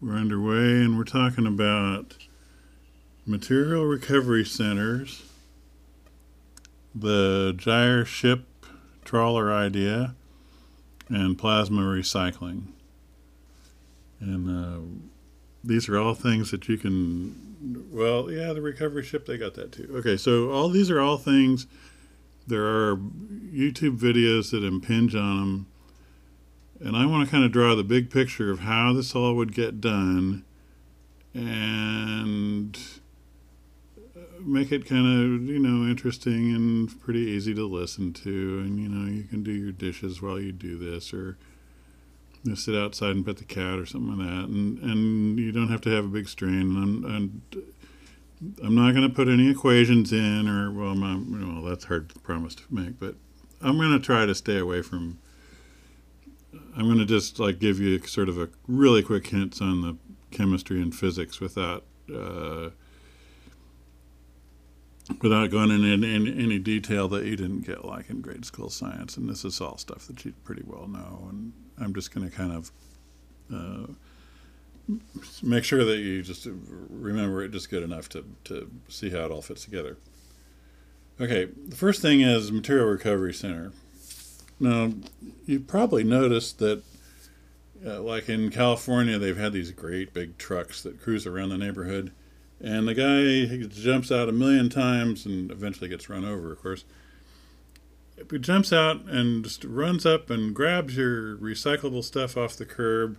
We're underway and we're talking about material recovery centers, the gyre ship trawler idea, and plasma recycling. And uh, these are all things that you can, well, yeah, the recovery ship, they got that too. Okay, so all these are all things, there are YouTube videos that impinge on them and I want to kind of draw the big picture of how this all would get done and uh, make it kind of, you know, interesting and pretty easy to listen to. And, you know, you can do your dishes while you do this or you know, sit outside and pet the cat or something like that. And, and you don't have to have a big strain. And, and I'm not going to put any equations in or, well, my, well, that's hard to promise to make, but I'm going to try to stay away from I'm going to just like give you sort of a really quick hints on the chemistry and physics without uh, without going into any, any, detail that you didn't get like in grade school science. And this is all stuff that you pretty well know. And I'm just going to kind of uh, make sure that you just remember it just good enough to, to see how it all fits together. Okay, the first thing is Material Recovery Center. Now, you've probably noticed that, uh, like in California, they've had these great big trucks that cruise around the neighborhood, and the guy jumps out a million times and eventually gets run over, of course. He jumps out and just runs up and grabs your recyclable stuff off the curb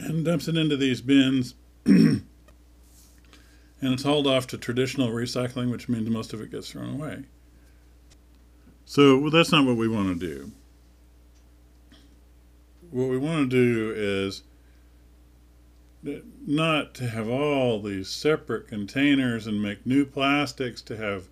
and dumps it into these bins. and it's hauled off to traditional recycling, which means most of it gets thrown away. So well, that's not what we want to do what we want to do is not to have all these separate containers and make new plastics to have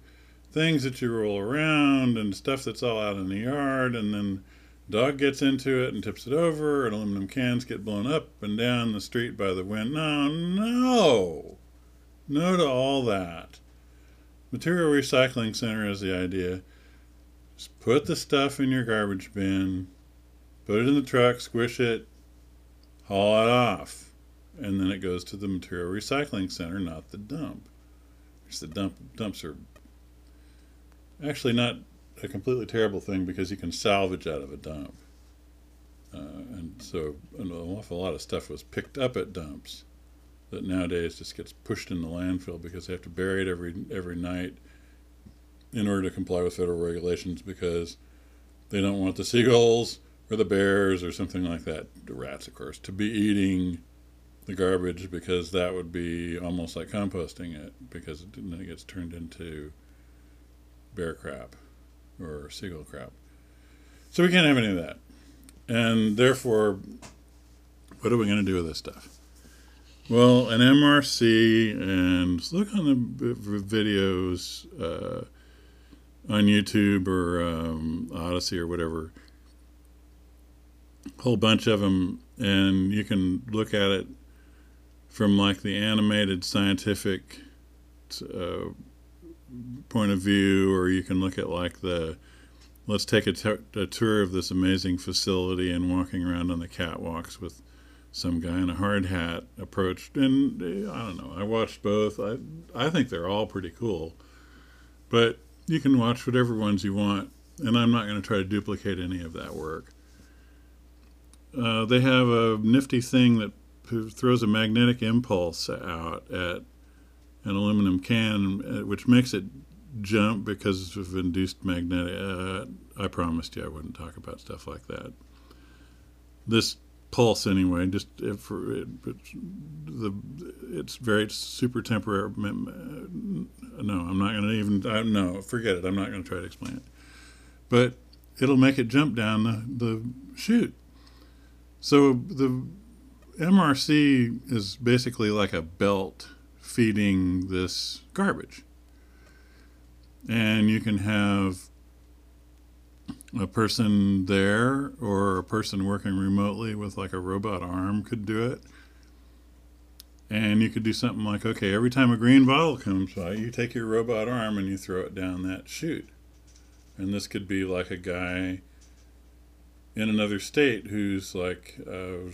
things that you roll around and stuff that's all out in the yard and then dog gets into it and tips it over and aluminum cans get blown up and down the street by the wind. No no. No to all that. Material recycling center is the idea. Just put the stuff in your garbage bin put it in the truck, squish it, haul it off. And then it goes to the material recycling center, not the dump. The dump dumps are actually not a completely terrible thing because you can salvage out of a dump. Uh, and so an awful lot of stuff was picked up at dumps that nowadays just gets pushed in the landfill because they have to bury it every every night in order to comply with federal regulations because they don't want the seagulls or the bears or something like that, the rats, of course, to be eating the garbage because that would be almost like composting it because it, then it gets turned into bear crap or seagull crap. So we can't have any of that. And therefore, what are we going to do with this stuff? Well, an MRC, and look on the videos uh, on YouTube or um, Odysee or whatever whole bunch of them, and you can look at it from like the animated scientific uh, point of view, or you can look at like the let's take a, t- a tour of this amazing facility and walking around on the catwalks with some guy in a hard hat approached and I don't know I watched both. I I think they're all pretty cool. But you can watch whatever ones you want and I'm not going to try to duplicate any of that work uh, they have a nifty thing that throws a magnetic impulse out at an aluminum can, uh, which makes it jump because of induced magnetic. Uh, I promised you I wouldn't talk about stuff like that. This pulse, anyway, just if it, it's, the it's very super temporary. Uh, no, I'm not going to even. I, no, forget it. I'm not going to try to explain it. But it'll make it jump down the, the chute so the MRC is basically like a belt feeding this garbage. And you can have a person there or a person working remotely with like a robot arm could do it. And you could do something like, okay, every time a green bottle comes by, you take your robot arm and you throw it down that chute. And this could be like a guy in another state who's like uh,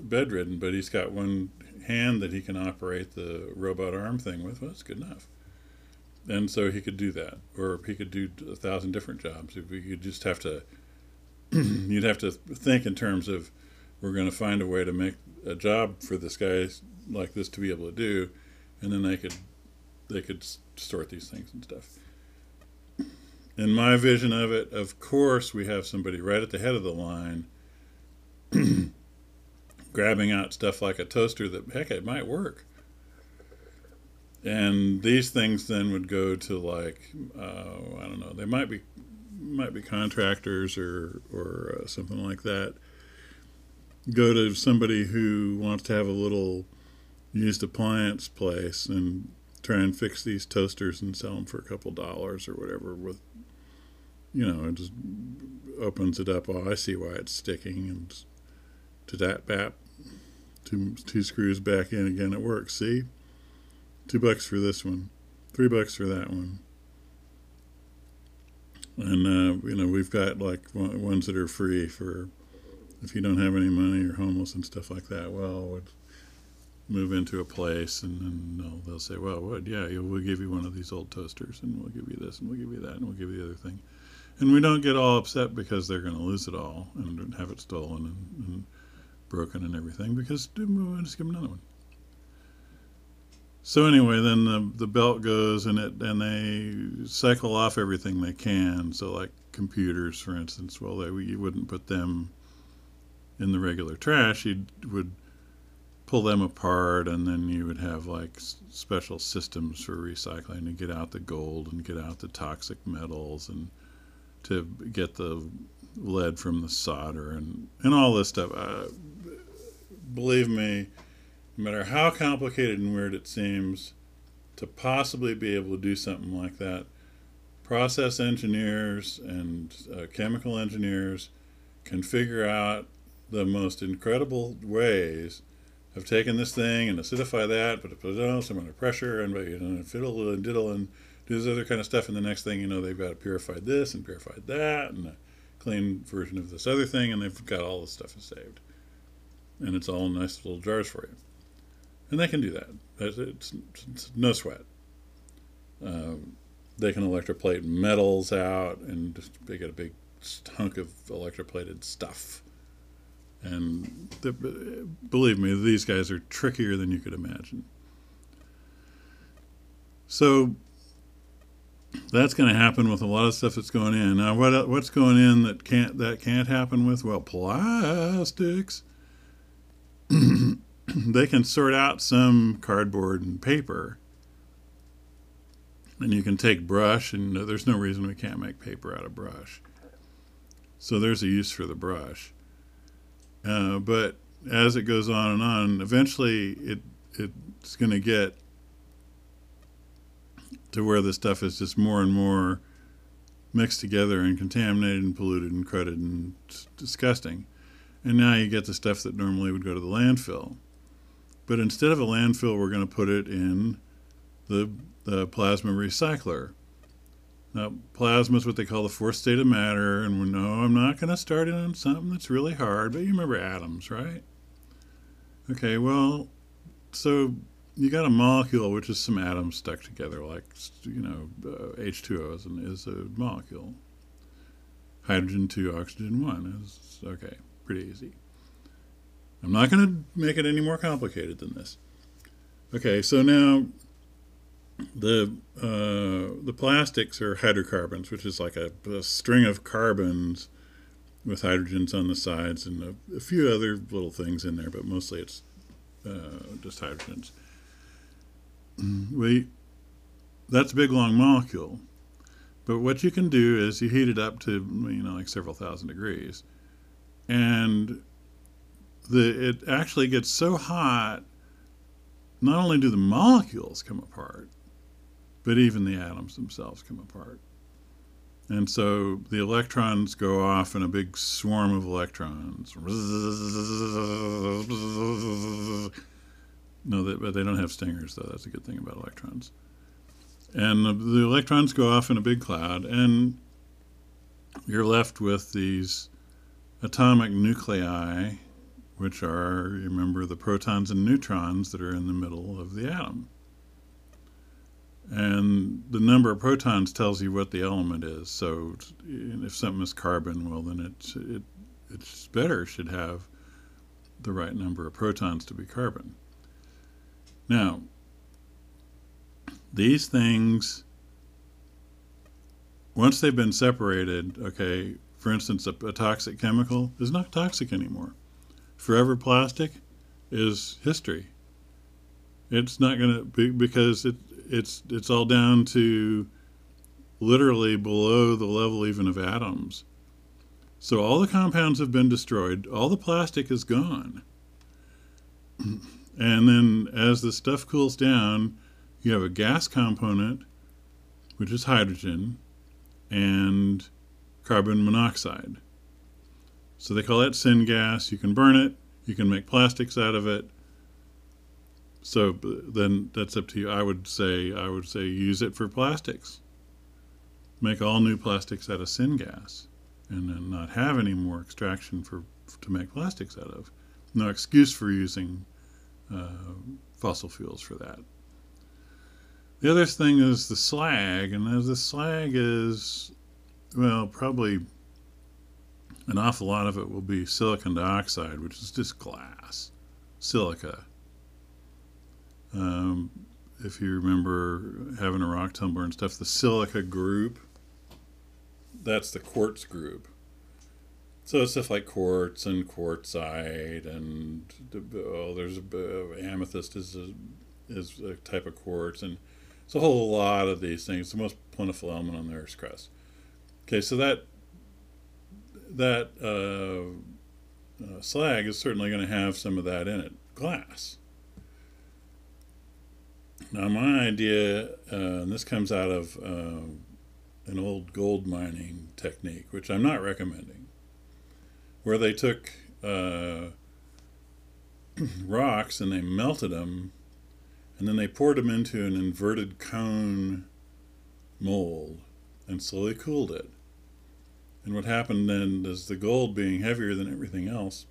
bedridden, but he's got one hand that he can operate the robot arm thing with, well, that's good enough. And so he could do that, or he could do a thousand different jobs. If you just have to, you'd have to think in terms of, we're going to find a way to make a job for this guy like this to be able to do, and then they could, they could sort these things and stuff. In my vision of it, of course, we have somebody right at the head of the line grabbing out stuff like a toaster that, heck, it might work. And these things then would go to like, uh, I don't know, they might be might be contractors or or uh, something like that. Go to somebody who wants to have a little used appliance place and try and fix these toasters and sell them for a couple dollars or whatever with you know, it just opens it up. Oh, I see why it's sticking, and to that bap, two two screws back in again. It works. See, two bucks for this one, three bucks for that one, and uh, you know we've got like ones that are free for if you don't have any money or homeless and stuff like that. Well, would move into a place and then they'll, they'll say, well, what? Yeah, we'll give you one of these old toasters, and we'll give you this, and we'll give you that, and we'll give you the other thing and we don't get all upset because they're going to lose it all and have it stolen and, and broken and everything because we'll just give them another one. So anyway, then the the belt goes and it and they cycle off everything they can. So like computers, for instance, well, they, you wouldn't put them in the regular trash. You would pull them apart, and then you would have like special systems for recycling to get out the gold and get out the toxic metals and to get the lead from the solder and, and all this stuff. Uh, believe me, no matter how complicated and weird it seems, to possibly be able to do something like that, process engineers and uh, chemical engineers can figure out the most incredible ways of taking this thing and acidify that, but put it on some under pressure and know, fiddle and diddle and do this other kind of stuff, and the next thing you know, they've got purified this and purified that, and a clean version of this other thing, and they've got all this stuff saved, and it's all in nice little jars for you, and they can do that. It's, it's, it's no sweat. Um, they can electroplate metals out, and just they get a big hunk of electroplated stuff. And the, believe me, these guys are trickier than you could imagine. So that's going to happen with a lot of stuff that's going in. Now, what what's going in that can't that can't happen with? Well, plastics. they can sort out some cardboard and paper, and you can take brush, and there's no reason we can't make paper out of brush. So there's a use for the brush. Uh, but as it goes on and on, eventually it it's going to get to where the stuff is just more and more mixed together and contaminated and polluted and crudted and disgusting. And now you get the stuff that normally would go to the landfill. But instead of a landfill, we're going to put it in the, the plasma recycler. Now, plasma is what they call the fourth state of matter, and we know I'm not going to start it on something that's really hard, but you remember atoms, right? Okay, well, so you got a molecule which is some atoms stuck together, like you know, uh, H2O is, an, is a molecule. Hydrogen two, oxygen one is okay, pretty easy. I'm not going to make it any more complicated than this. Okay, so now the uh, the plastics are hydrocarbons, which is like a, a, string of carbons with hydrogens on the sides and a, a few other little things in there, but mostly it's uh, just hydrogens. Mm, we, that's a big long molecule. But what you can do is you heat it up to you know like several thousand degrees, and the it actually gets so hot. Not only do the molecules come apart, but even the atoms themselves come apart. And so the electrons go off in a big swarm of electrons. No, they, but they don't have stingers, though. That's a good thing about electrons. And the, the electrons go off in a big cloud, and you're left with these atomic nuclei which are, remember, the protons and neutrons that are in the middle of the atom. And the number of protons tells you what the element is. So if something is carbon, well, then it's, it, it's better, should have the right number of protons to be carbon. Now, these things, once they've been separated, okay, for instance, a, a toxic chemical is not toxic anymore. Forever plastic is history. It's not going to be because it, it's it's all down to literally below the level even of atoms. So all the compounds have been destroyed, all the plastic is gone. And then as the stuff cools down, you have a gas component, which is hydrogen, and carbon monoxide. So they call that syngas. You can burn it, you can make plastics out of it. So then that's up to you. I would say I would say use it for plastics. Make all new plastics out of syngas and then not have any more extraction for to make plastics out of. No excuse for using uh, fossil fuels for that. The other thing is the slag, and as the slag is, well, probably an awful lot of it will be silicon dioxide, which is just glass, silica. Um, if you remember having a rock tumbler and stuff, the silica group, that's the quartz group. So it's stuff like quartz and quartzite, and oh, there's a, amethyst is a, is a type of quartz, and it's a whole lot of these things. The most plentiful element on the Earth's crust. Okay, so that that uh, uh, slag is certainly going to have some of that in it. Glass. Now, my idea, uh, and this comes out of uh, an old gold mining technique, which I'm not recommending where they took uh, rocks and they melted them, and then they poured them into an inverted cone mold and slowly cooled it. And what happened then is the gold being heavier than everything else,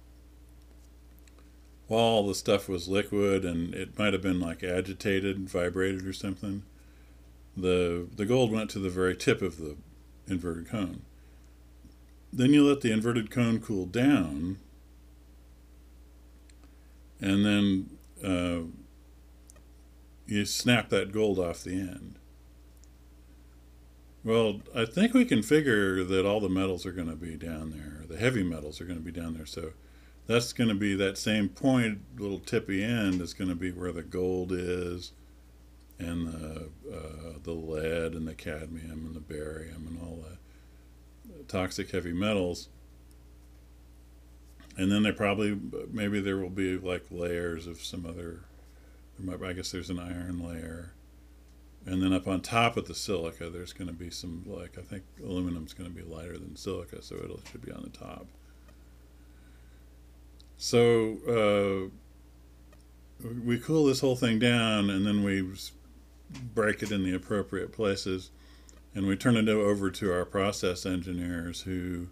while the stuff was liquid and it might have been like agitated, vibrated or something, the the gold went to the very tip of the inverted cone. Then you let the inverted cone cool down, and then uh, you snap that gold off the end. Well, I think we can figure that all the metals are going to be down there. The heavy metals are going to be down there. So that's going to be that same point, little tippy end, is going to be where the gold is, and the uh, the lead and the cadmium and the barium and all that toxic heavy metals. And then there probably, maybe there will be like layers of some other, might, I guess there's an iron layer. And then up on top of the silica, there's going to be some, like, I think aluminum's going to be lighter than silica, so it should be on the top. So uh, we cool this whole thing down and then we break it in the appropriate places and we turn it over to our process engineers who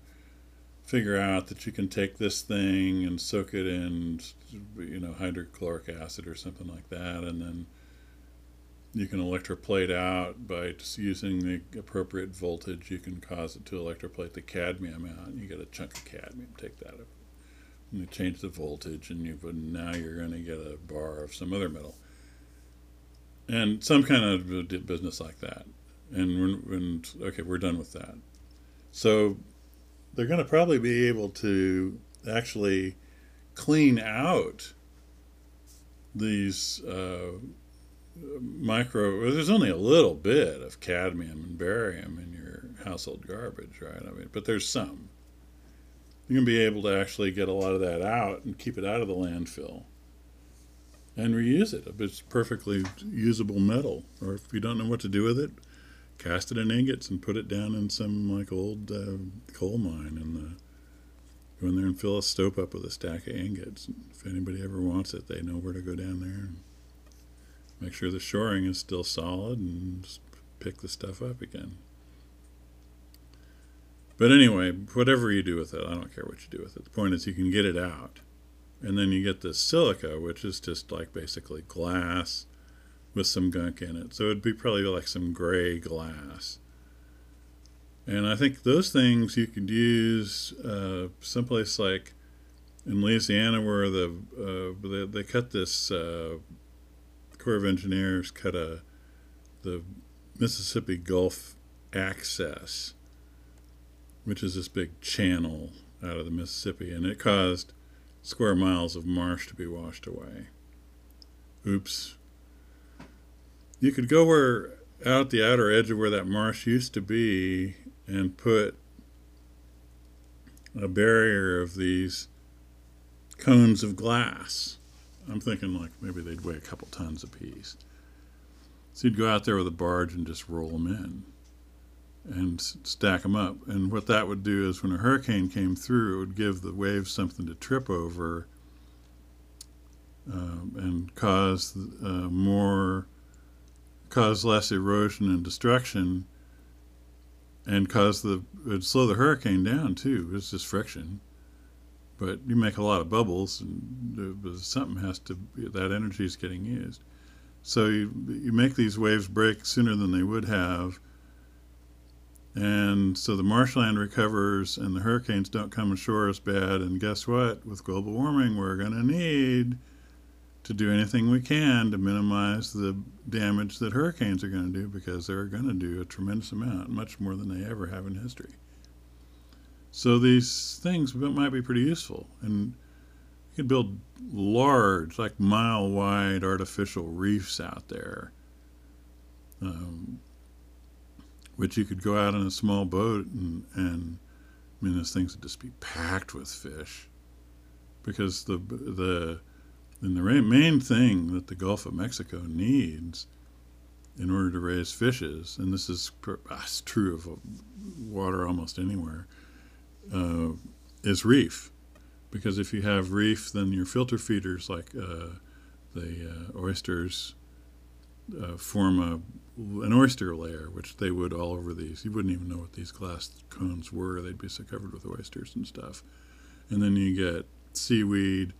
figure out that you can take this thing and soak it in you know hydrochloric acid or something like that and then you can electroplate out by just using the appropriate voltage. You can cause it to electroplate the cadmium out. And you get a chunk of cadmium take that and you change the voltage and you now you're going to get a bar of some other metal. And some kind of business like that and, and okay, we're done with that. So they're going to probably be able to actually clean out these uh, micro. There's only a little bit of cadmium and barium in your household garbage, right? I mean, but there's some. You're going to be able to actually get a lot of that out and keep it out of the landfill and reuse it. if It's perfectly usable metal. Or if you don't know what to do with it, cast it in ingots and put it down in some like old uh, coal mine and the, go in there and fill a stope up with a stack of ingots. If anybody ever wants it, they know where to go down there and make sure the shoring is still solid and pick the stuff up again. But anyway, whatever you do with it, I don't care what you do with it. The point is you can get it out And then you get the silica, which is just like basically glass with some gunk in it. So it'd be probably like some gray glass. And I think those things you could use uh, someplace like in Louisiana where the uh, they, they cut this uh, Corps of Engineers cut a the Mississippi Gulf access, which is this big channel out of the Mississippi, and it caused square miles of marsh to be washed away. Oops. You could go where out the outer edge of where that marsh used to be and put a barrier of these cones of glass. I'm thinking like maybe they'd weigh a couple tons apiece. So you'd go out there with a barge and just roll them in and stack them up. And what that would do is when a hurricane came through, it would give the waves something to trip over um, and cause uh, more, cause less erosion and destruction, and cause the it'd slow the hurricane down too. It's just friction, but you make a lot of bubbles, and something has to that energy is getting used. So you you make these waves break sooner than they would have and so the marshland recovers and the hurricanes don't come ashore as bad. And guess what? With global warming, we're going to need to do anything we can to minimize the damage that hurricanes are going to do because they're going to do a tremendous amount, much more than they ever have in history. So these things might be pretty useful. And you could build large, like mile wide artificial reefs out there. Um, which you could go out in a small boat and, and I mean, those things would just be packed with fish because the the and the main thing that the Gulf of Mexico needs in order to raise fishes, and this is true of water almost anywhere, uh, is reef. Because if you have reef, then your filter feeders like uh, the uh, oysters uh, form a an oyster layer, which they would all over these. You wouldn't even know what these glass cones were. They'd be so covered with oysters and stuff. And then you get seaweed,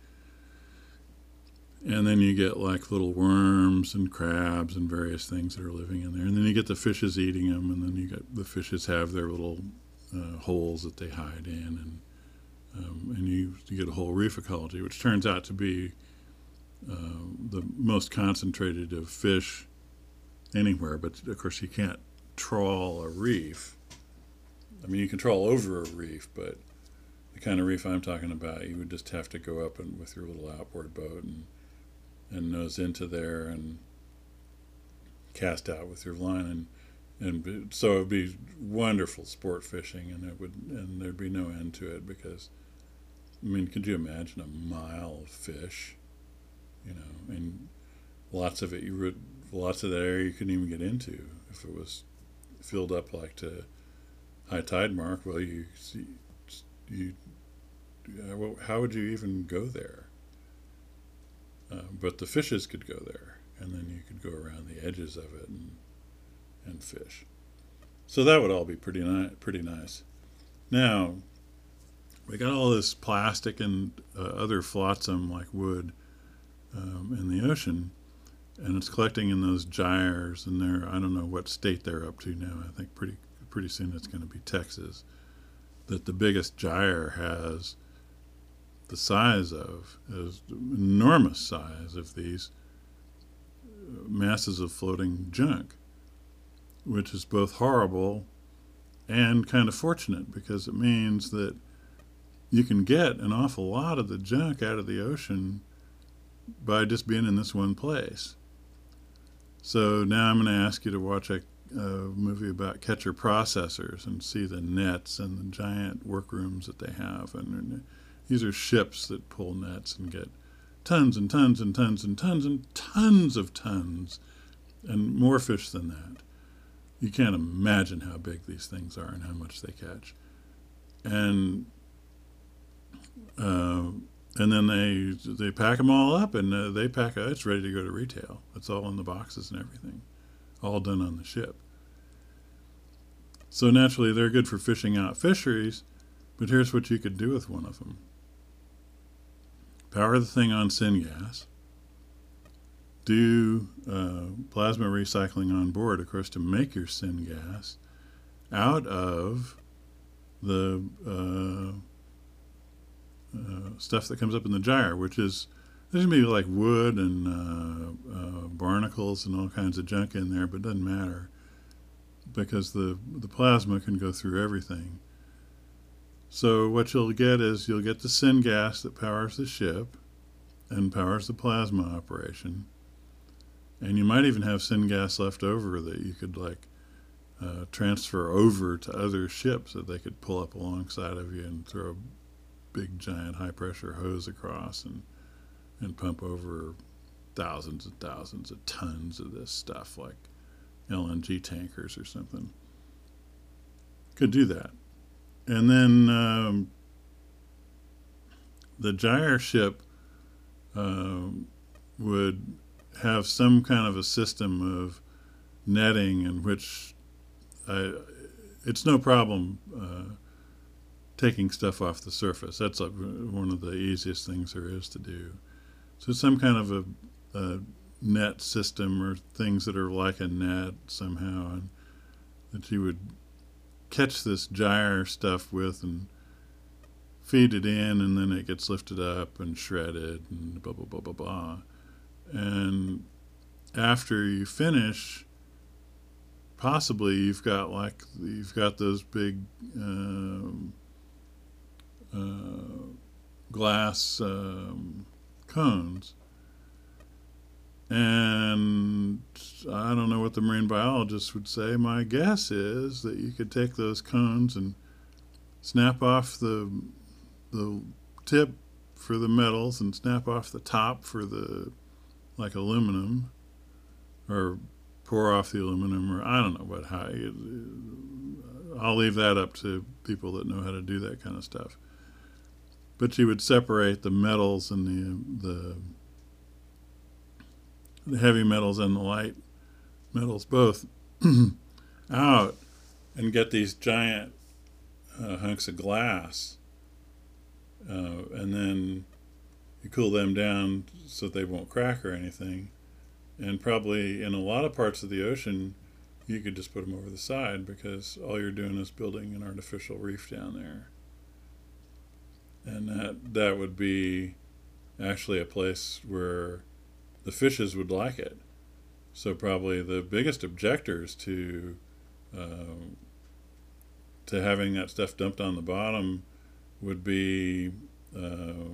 and then you get like little worms and crabs and various things that are living in there. And then you get the fishes eating them, and then you get the fishes have their little uh, holes that they hide in, and um, and you, you get a whole reef ecology, which turns out to be uh, the most concentrated of fish anywhere, but of course you can't trawl a reef. I mean, you can trawl over a reef, but the kind of reef I'm talking about, you would just have to go up and with your little outboard boat and and uh, nose into there and cast out with your line and and so it'd be wonderful sport fishing and it would and there'd be no end to it because I mean, could you imagine a mile of fish? You know, and lots of it you would lots of that area you couldn't even get into if it was filled up like to high tide mark. Well, you see, you how would you even go there? Uh, but the fishes could go there, and then you could go around the edges of it and and fish. So that would all be pretty nice. Pretty nice. Now we got all this plastic and uh, other flotsam like wood um, in the ocean and it's collecting in those gyres and they're I don't know what state they're up to now. I think pretty pretty soon it's going to be Texas. That the biggest gyre has the size of is enormous size of these uh, masses of floating junk, which is both horrible and kind of fortunate because it means that you can get an awful lot of the junk out of the ocean by just being in this one place. So now I'm going to ask you to watch a, a, movie about catcher processors and see the nets and the giant workrooms that they have. And these are ships that pull nets and get tons and tons and tons and tons and tons of tons and more fish than that. You can't imagine how big these things are and how much they catch. And uh, and then they they pack them all up and uh, they pack it. It's ready to go to retail. It's all in the boxes and everything, all done on the ship. So naturally, they're good for fishing out fisheries. But here's what you could do with one of them: power the thing on syngas, do uh, plasma recycling on board, of course, to make your syngas out of the uh, uh, stuff that comes up in the gyre, which is there's gonna be like wood and uh, uh, barnacles and all kinds of junk in there, but it doesn't matter because the the plasma can go through everything. So what you'll get is you'll get the syngas that powers the ship and powers the plasma operation, and you might even have syngas left over that you could like uh, transfer over to other ships that they could pull up alongside of you and throw a big giant high pressure hose across and and pump over thousands and thousands of tons of this stuff like LNG tankers or something. Could do that. And then um, the gyre ship um, would have some kind of a system of netting in which I, it's no problem uh, taking stuff off the surface. That's one of the easiest things there is to do. So some kind of a, a net system or things that are like a net somehow, and that you would catch this gyre stuff with and feed it in, and then it gets lifted up and shredded and blah blah blah blah blah. And after you finish, possibly you've got like you've got those big um, uh, glass um, cones. And I don't know what the marine biologist would say. My guess is that you could take those cones and snap off the the tip for the metals and snap off the top for the like aluminum or pour off the aluminum or I don't know what how I'll leave that up to people that know how to do that kind of stuff but you would separate the metals and the, the the heavy metals and the light metals both out and get these giant uh, hunks of glass uh, and then you cool them down so they won't crack or anything. And probably in a lot of parts of the ocean you could just put them over the side because all you're doing is building an artificial reef down there. And that that would be actually a place where the fishes would like it. So probably the biggest objectors to uh, to having that stuff dumped on the bottom would be uh,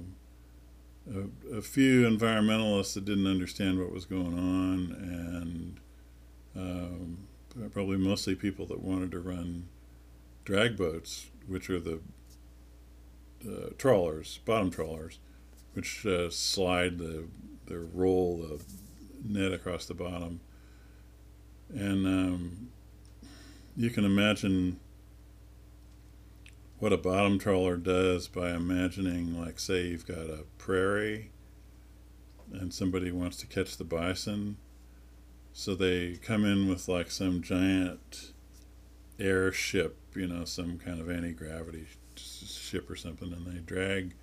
a, a, few environmentalists that didn't understand what was going on, and um, probably mostly people that wanted to run drag boats, which are the uh, trawlers, bottom trawlers, which uh, slide the, the roll the net across the bottom. And um, you can imagine what a bottom trawler does by imagining, like, say, you've got a prairie and somebody wants to catch the bison. So they come in with like some giant airship, you know, some kind of anti gravity ship or something, and they drag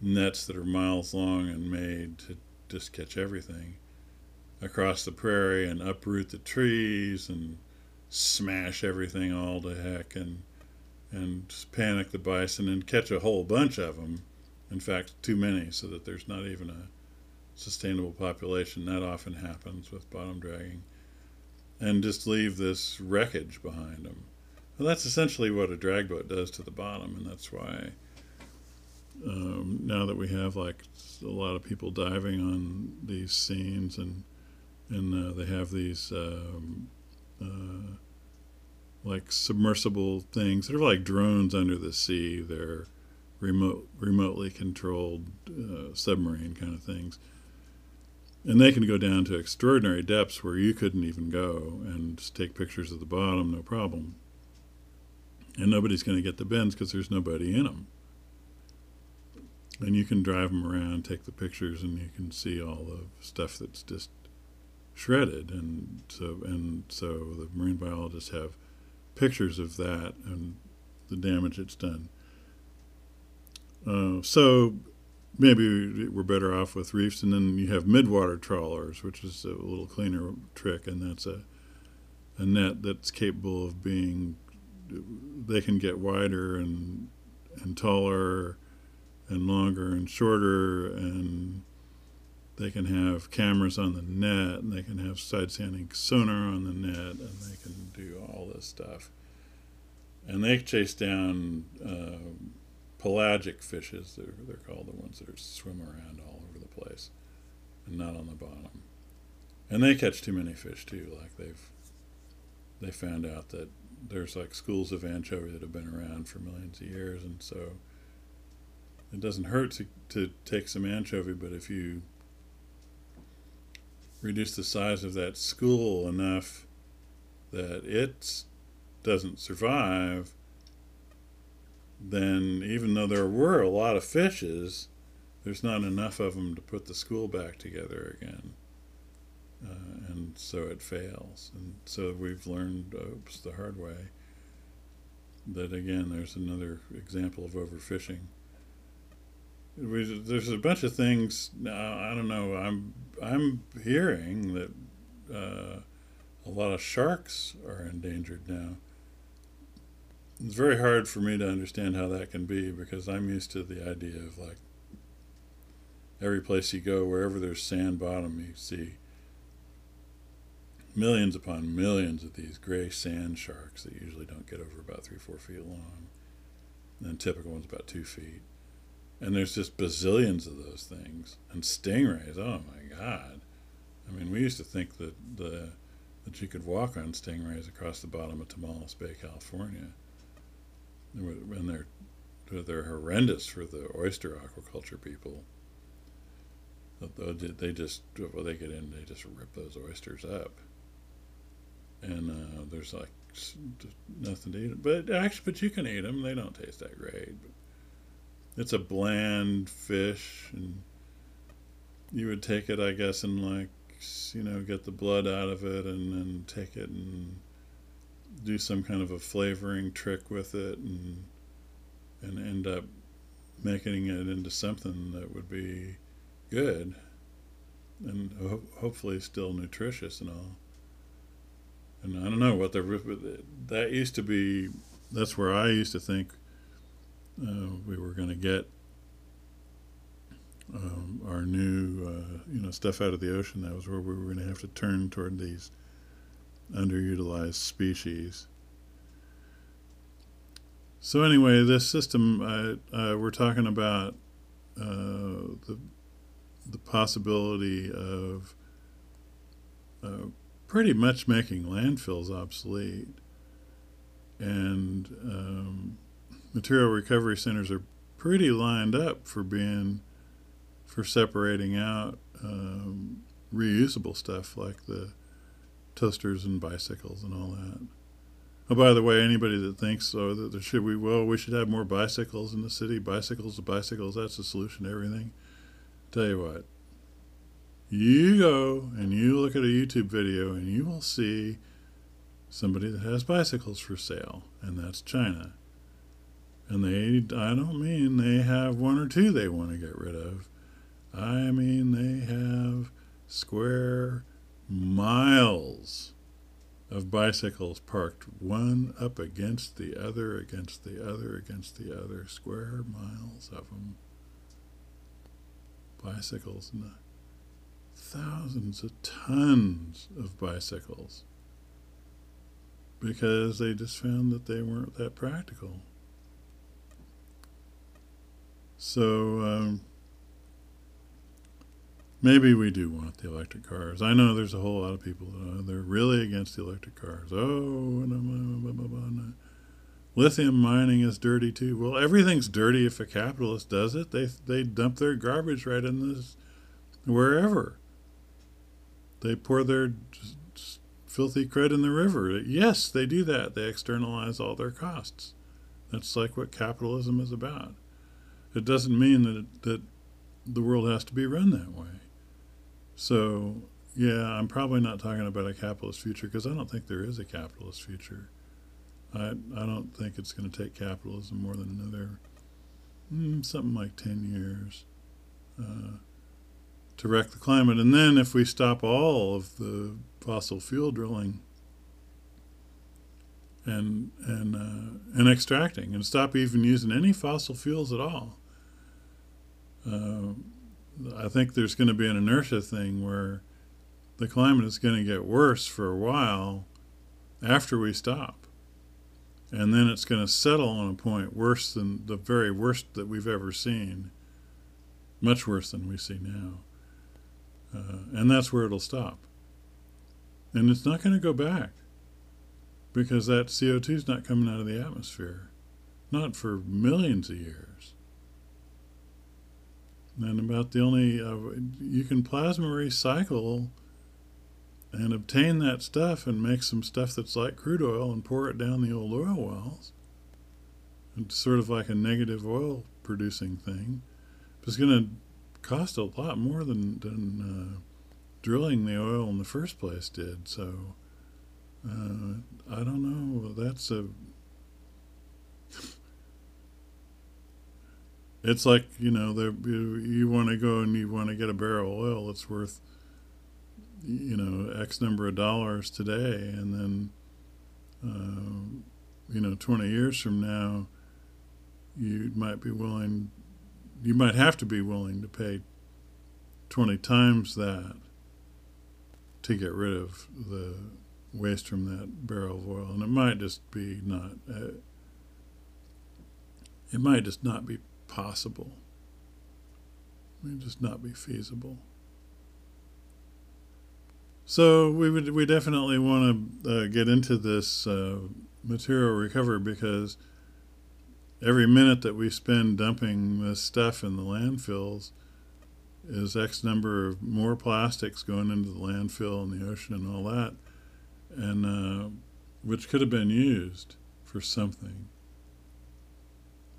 nets that are miles long and made to just catch everything across the prairie and uproot the trees and smash everything all to heck and and panic the bison and catch a whole bunch of them. In fact, too many, so that there's not even a sustainable population. That often happens with bottom dragging, and just leave this wreckage behind them. Well, that's essentially what a drag boat does to the bottom, and that's why um, now that we have like a lot of people diving on these scenes, and and uh, they have these um, uh, like submersible things that are like drones under the sea. They're remote, remotely controlled uh, submarine kind of things and they can go down to extraordinary depths where you couldn't even go and take pictures of the bottom no problem and nobody's going to get the bends because there's nobody in them. And you can drive them around, take the pictures, and you can see all the stuff that's just shredded. And so, and so the marine biologists have pictures of that and the damage it's done. Uh, so maybe we're better off with reefs, and then you have midwater trawlers, which is a little cleaner trick, and that's a a net that's capable of being they can get wider and and taller and longer and shorter and they can have cameras on the net and they can have side scanning sonar on the net and they can do all this stuff. And they chase down uh, pelagic fishes they're, they're called the ones that swim around all over the place and not on the bottom. And they catch too many fish too like they've they found out that there's like schools of anchovy that have been around for millions of years, and so it doesn't hurt to, to take some anchovy, but if you reduce the size of that school enough that it doesn't survive, then even though there were a lot of fishes, there's not enough of them to put the school back together again uh, and so it fails. And so we've learned, oops, the hard way, that again, there's another example of overfishing. We, there's a bunch of things. Now, I don't know. I'm I'm hearing that uh, a lot of sharks are endangered now. It's very hard for me to understand how that can be because I'm used to the idea of like every place you go, wherever there's sand bottom, you see millions upon millions of these gray sand sharks that usually don't get over about three, four feet long. And typical ones about two feet. And there's just bazillions of those things. And stingrays, oh my God. I mean, we used to think that the that you could walk on stingrays across the bottom of Tomales Bay, California. And they're they're horrendous for the oyster aquaculture people. They just well, they get in, they just rip those oysters up and uh, there's like nothing to eat. But actually, but you can eat them. They don't taste that great. But it's a bland fish, and you would take it, I guess, and like you know, get the blood out of it, and then take it and do some kind of a flavoring trick with it, and and end up making it into something that would be good and ho- hopefully still nutritious and all and I don't know what the that used to be. That's where I used to think uh, we were going to get um, our new, uh, you know, stuff out of the ocean. That was where we were going to have to turn toward these underutilized species. So anyway, this system uh, we're talking about uh, the the possibility of uh, pretty much making landfills obsolete. And um, material recovery centers are pretty lined up for being for separating out um, reusable stuff like the toasters and bicycles and all that. Oh, by the way, anybody that thinks so that there should we well we should have more bicycles in the city, bicycles bicycles, that's the solution to everything. Tell you what, you go and you look at a YouTube video and you will see somebody that has bicycles for sale, and that's China. And they, I don't mean they have one or two they want to get rid of. I mean they have square miles of bicycles parked one up against the other, against the other, against the other, square miles of them. Bicycles, thousands of tons of bicycles because they just found that they weren't that practical. So um, maybe we do want the electric cars. I know there's a whole lot of people that are, they're really against the electric cars. Oh, lithium mining is dirty too. Well, everything's dirty if a capitalist does it. They they dump their garbage right in this wherever. They pour their filthy crud in the river. Yes, they do that. They externalize all their costs. That's like what capitalism is about. It doesn't mean that it, that the world has to be run that way. So, yeah, I'm probably not talking about a capitalist future because I don't think there is a capitalist future. I I don't think it's going to take capitalism more than another mm, something like ten years uh, to wreck the climate. And then if we stop all of the fossil fuel drilling and and uh, and extracting and stop even using any fossil fuels at all, uh, I think there's going to be an inertia thing where the climate is going to get worse for a while after we stop. And then it's going to settle on a point worse than the very worst that we've ever seen, much worse than we see now. Uh, and that's where it'll stop. And it's not going to go back because that CO2 is not coming out of the atmosphere, not for millions of years. And about the only, uh, you can plasma recycle and obtain that stuff and make some stuff that's like crude oil and pour it down the old oil wells. It's sort of like a negative oil producing thing. It's going to cost a lot more than, than uh, drilling the oil in the first place did. So uh, I don't know. That's a. It's like you know, you, you want to go and you want to get a barrel of oil. that's worth you know X number of dollars today, and then uh, you know 20 years from now, you might be willing, you might have to be willing to pay 20 times that to get rid of the waste from that barrel of oil, and it might just be not. Uh, it might just not be possible. It might just not be feasible. So we would we definitely want to uh, get into this uh, material recovery because every minute that we spend dumping this stuff in the landfills is X number of more plastics going into the landfill and the ocean and all that, and uh, which could have been used for something.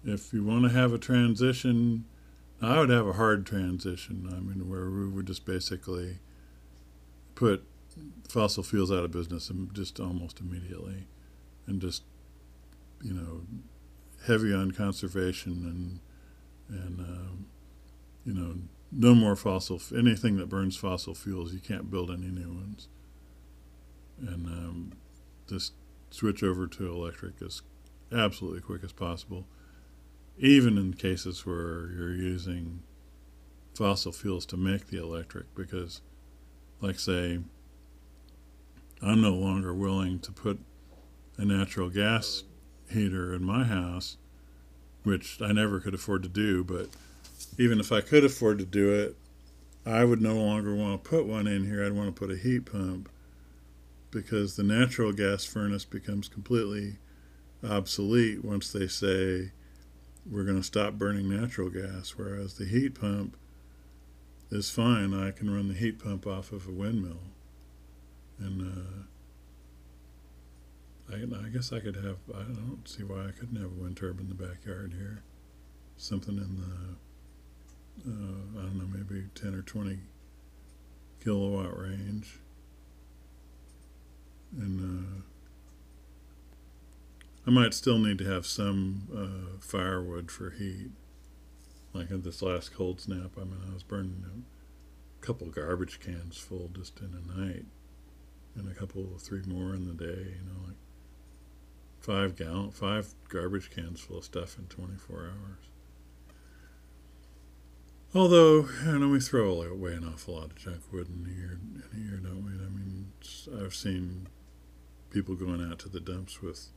If you want to have a transition, I would have a hard transition. I mean, where we would just basically put fossil fuels out of business and just almost immediately, and just you know heavy on conservation and and um, you know no more fossil anything that burns fossil fuels you can't build any new ones and um, just switch over to electric as absolutely quick as possible even in cases where you're using fossil fuels to make the electric because like say, I'm no longer willing to put a natural gas heater in my house, which I never could afford to do, but even if I could afford to do it, I would no longer want to put one in here. I'd want to put a heat pump because the natural gas furnace becomes completely obsolete once they say we're going to stop burning natural gas, whereas the heat pump is fine. I can run the heat pump off of a windmill, and uh, I, I guess I could have. I don't see why I couldn't have a wind turbine in the backyard here. Something in the uh, I don't know, maybe ten or twenty kilowatt range, and uh, I might still need to have some uh, firewood for heat like at this last cold snap, I mean, I was burning a couple garbage cans full just in a night, and a couple, three more in the day. You know, like five gallon, five garbage cans full of stuff in 24 hours. Although, you know, we throw away an awful lot of junk wood in a year, in a year, don't we? I mean, I've seen people going out to the dumps with,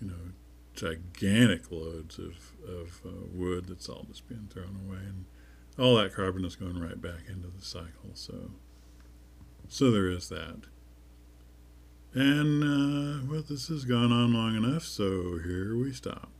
you know, gigantic loads of, of uh, wood that's all just being thrown away and all that carbon is going right back into the cycle. So so there is that. And uh, well this has gone on long enough so here we stop